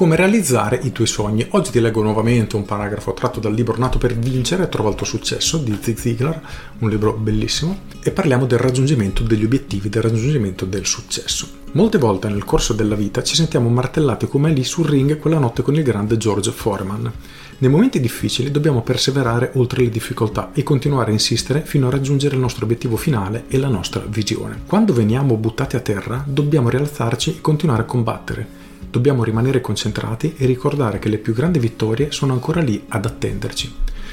Come realizzare i tuoi sogni. Oggi ti leggo nuovamente un paragrafo tratto dal libro Nato per vincere, Trova il tuo successo di Zig Ziglar, un libro bellissimo, e parliamo del raggiungimento degli obiettivi, del raggiungimento del successo. Molte volte nel corso della vita ci sentiamo martellati come lì sul ring quella notte con il grande George Foreman. Nei momenti difficili dobbiamo perseverare oltre le difficoltà e continuare a insistere fino a raggiungere il nostro obiettivo finale e la nostra visione. Quando veniamo buttati a terra dobbiamo rialzarci e continuare a combattere. Dobbiamo rimanere concentrati e ricordare che le più grandi vittorie sono ancora lì ad attenderci.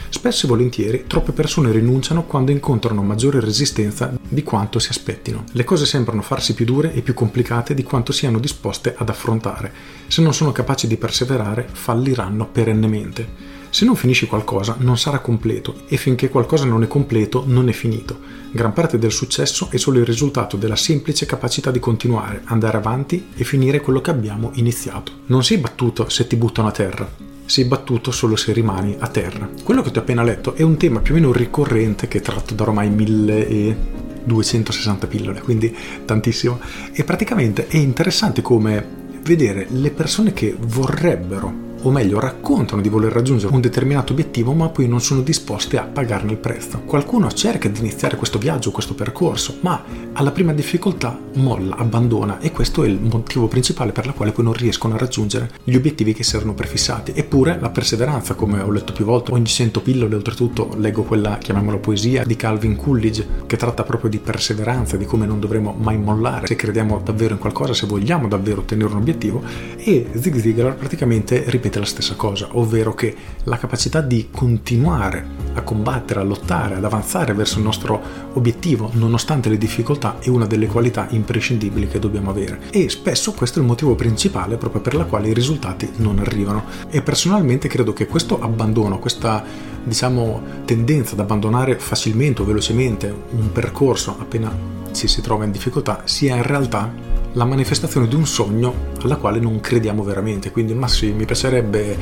Spesso e volentieri troppe persone rinunciano quando incontrano maggiore resistenza di quanto si aspettino. Le cose sembrano farsi più dure e più complicate di quanto siano disposte ad affrontare. Se non sono capaci di perseverare, falliranno perennemente. Se non finisci qualcosa non sarà completo e finché qualcosa non è completo non è finito. Gran parte del successo è solo il risultato della semplice capacità di continuare, andare avanti e finire quello che abbiamo iniziato. Non sei battuto se ti buttano a terra, sei battuto solo se rimani a terra. Quello che ti ho appena letto è un tema più o meno ricorrente che tratto da ormai 1260 pillole, quindi tantissimo. E praticamente è interessante come vedere le persone che vorrebbero o meglio raccontano di voler raggiungere un determinato obiettivo ma poi non sono disposte a pagarne il prezzo. Qualcuno cerca di iniziare questo viaggio, questo percorso, ma alla prima difficoltà molla, abbandona e questo è il motivo principale per la quale poi non riescono a raggiungere gli obiettivi che si erano prefissati. Eppure la perseveranza, come ho letto più volte, ogni cento pillole, oltretutto leggo quella, chiamiamola poesia, di Calvin Coolidge, che tratta proprio di perseveranza, di come non dovremo mai mollare se crediamo davvero in qualcosa, se vogliamo davvero ottenere un obiettivo e Zig Ziglar praticamente ripete ripete la stessa cosa, ovvero che la capacità di continuare a combattere, a lottare, ad avanzare verso il nostro obiettivo, nonostante le difficoltà, è una delle qualità imprescindibili che dobbiamo avere. E spesso questo è il motivo principale proprio per la quale i risultati non arrivano. E personalmente credo che questo abbandono, questa diciamo tendenza ad abbandonare facilmente o velocemente un percorso appena ci si trova in difficoltà, sia in realtà la manifestazione di un sogno alla quale non crediamo veramente. Quindi, ma sì, mi piacerebbe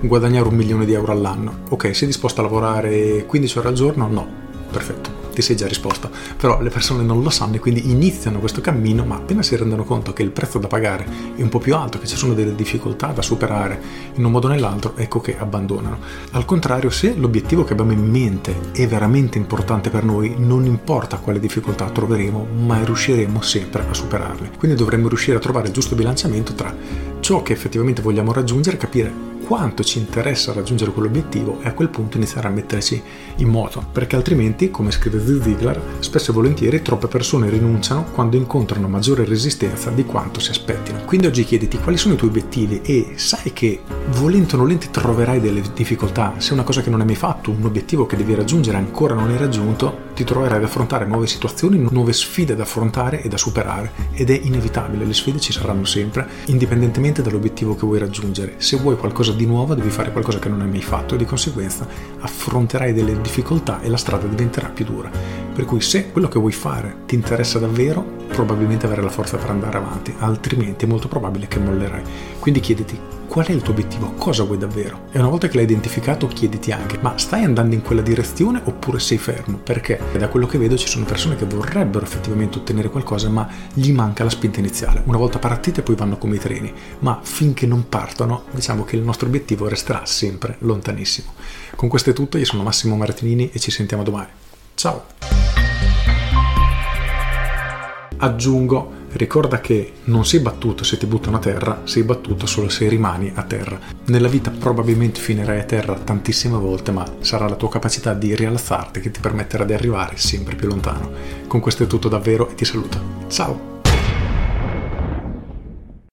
guadagnare un milione di euro all'anno. Ok, sei disposto a lavorare 15 ore al giorno? No, perfetto ti sei già risposto, però le persone non lo sanno e quindi iniziano questo cammino, ma appena si rendono conto che il prezzo da pagare è un po' più alto, che ci sono delle difficoltà da superare in un modo o nell'altro, ecco che abbandonano. Al contrario, se l'obiettivo che abbiamo in mente è veramente importante per noi, non importa quale difficoltà troveremo, ma riusciremo sempre a superarle. Quindi dovremmo riuscire a trovare il giusto bilanciamento tra ciò che effettivamente vogliamo raggiungere, capire quanto ci interessa raggiungere quell'obiettivo e a quel punto iniziare a metterci in moto, perché altrimenti, come scrive Ziglar, spesso e volentieri troppe persone rinunciano quando incontrano maggiore resistenza di quanto si aspettino. Quindi oggi chiediti quali sono i tuoi obiettivi e sai che volente o nolente troverai delle difficoltà, se una cosa che non hai mai fatto, un obiettivo che devi raggiungere ancora non hai raggiunto, ti troverai ad affrontare nuove situazioni, nuove sfide da affrontare e da superare ed è inevitabile, le sfide ci saranno sempre, indipendentemente dall'obiettivo che vuoi raggiungere. Se vuoi qualcosa di nuovo devi fare qualcosa che non hai mai fatto e di conseguenza affronterai delle difficoltà e la strada diventerà più dura. Per cui se quello che vuoi fare ti interessa davvero, probabilmente avrai la forza per andare avanti, altrimenti è molto probabile che mollerai. Quindi chiediti qual è il tuo obiettivo, cosa vuoi davvero. E una volta che l'hai identificato chiediti anche, ma stai andando in quella direzione oppure sei fermo? Perché da quello che vedo ci sono persone che vorrebbero effettivamente ottenere qualcosa, ma gli manca la spinta iniziale. Una volta partite poi vanno come i treni, ma finché non partono diciamo che il nostro obiettivo resterà sempre lontanissimo. Con questo è tutto, io sono Massimo Martinini e ci sentiamo domani. Ciao! Aggiungo Ricorda che non sei battuto se ti buttano a terra, sei battuto solo se rimani a terra. Nella vita probabilmente finirai a terra tantissime volte, ma sarà la tua capacità di rialzarti che ti permetterà di arrivare sempre più lontano. Con questo è tutto davvero e ti saluto. Ciao!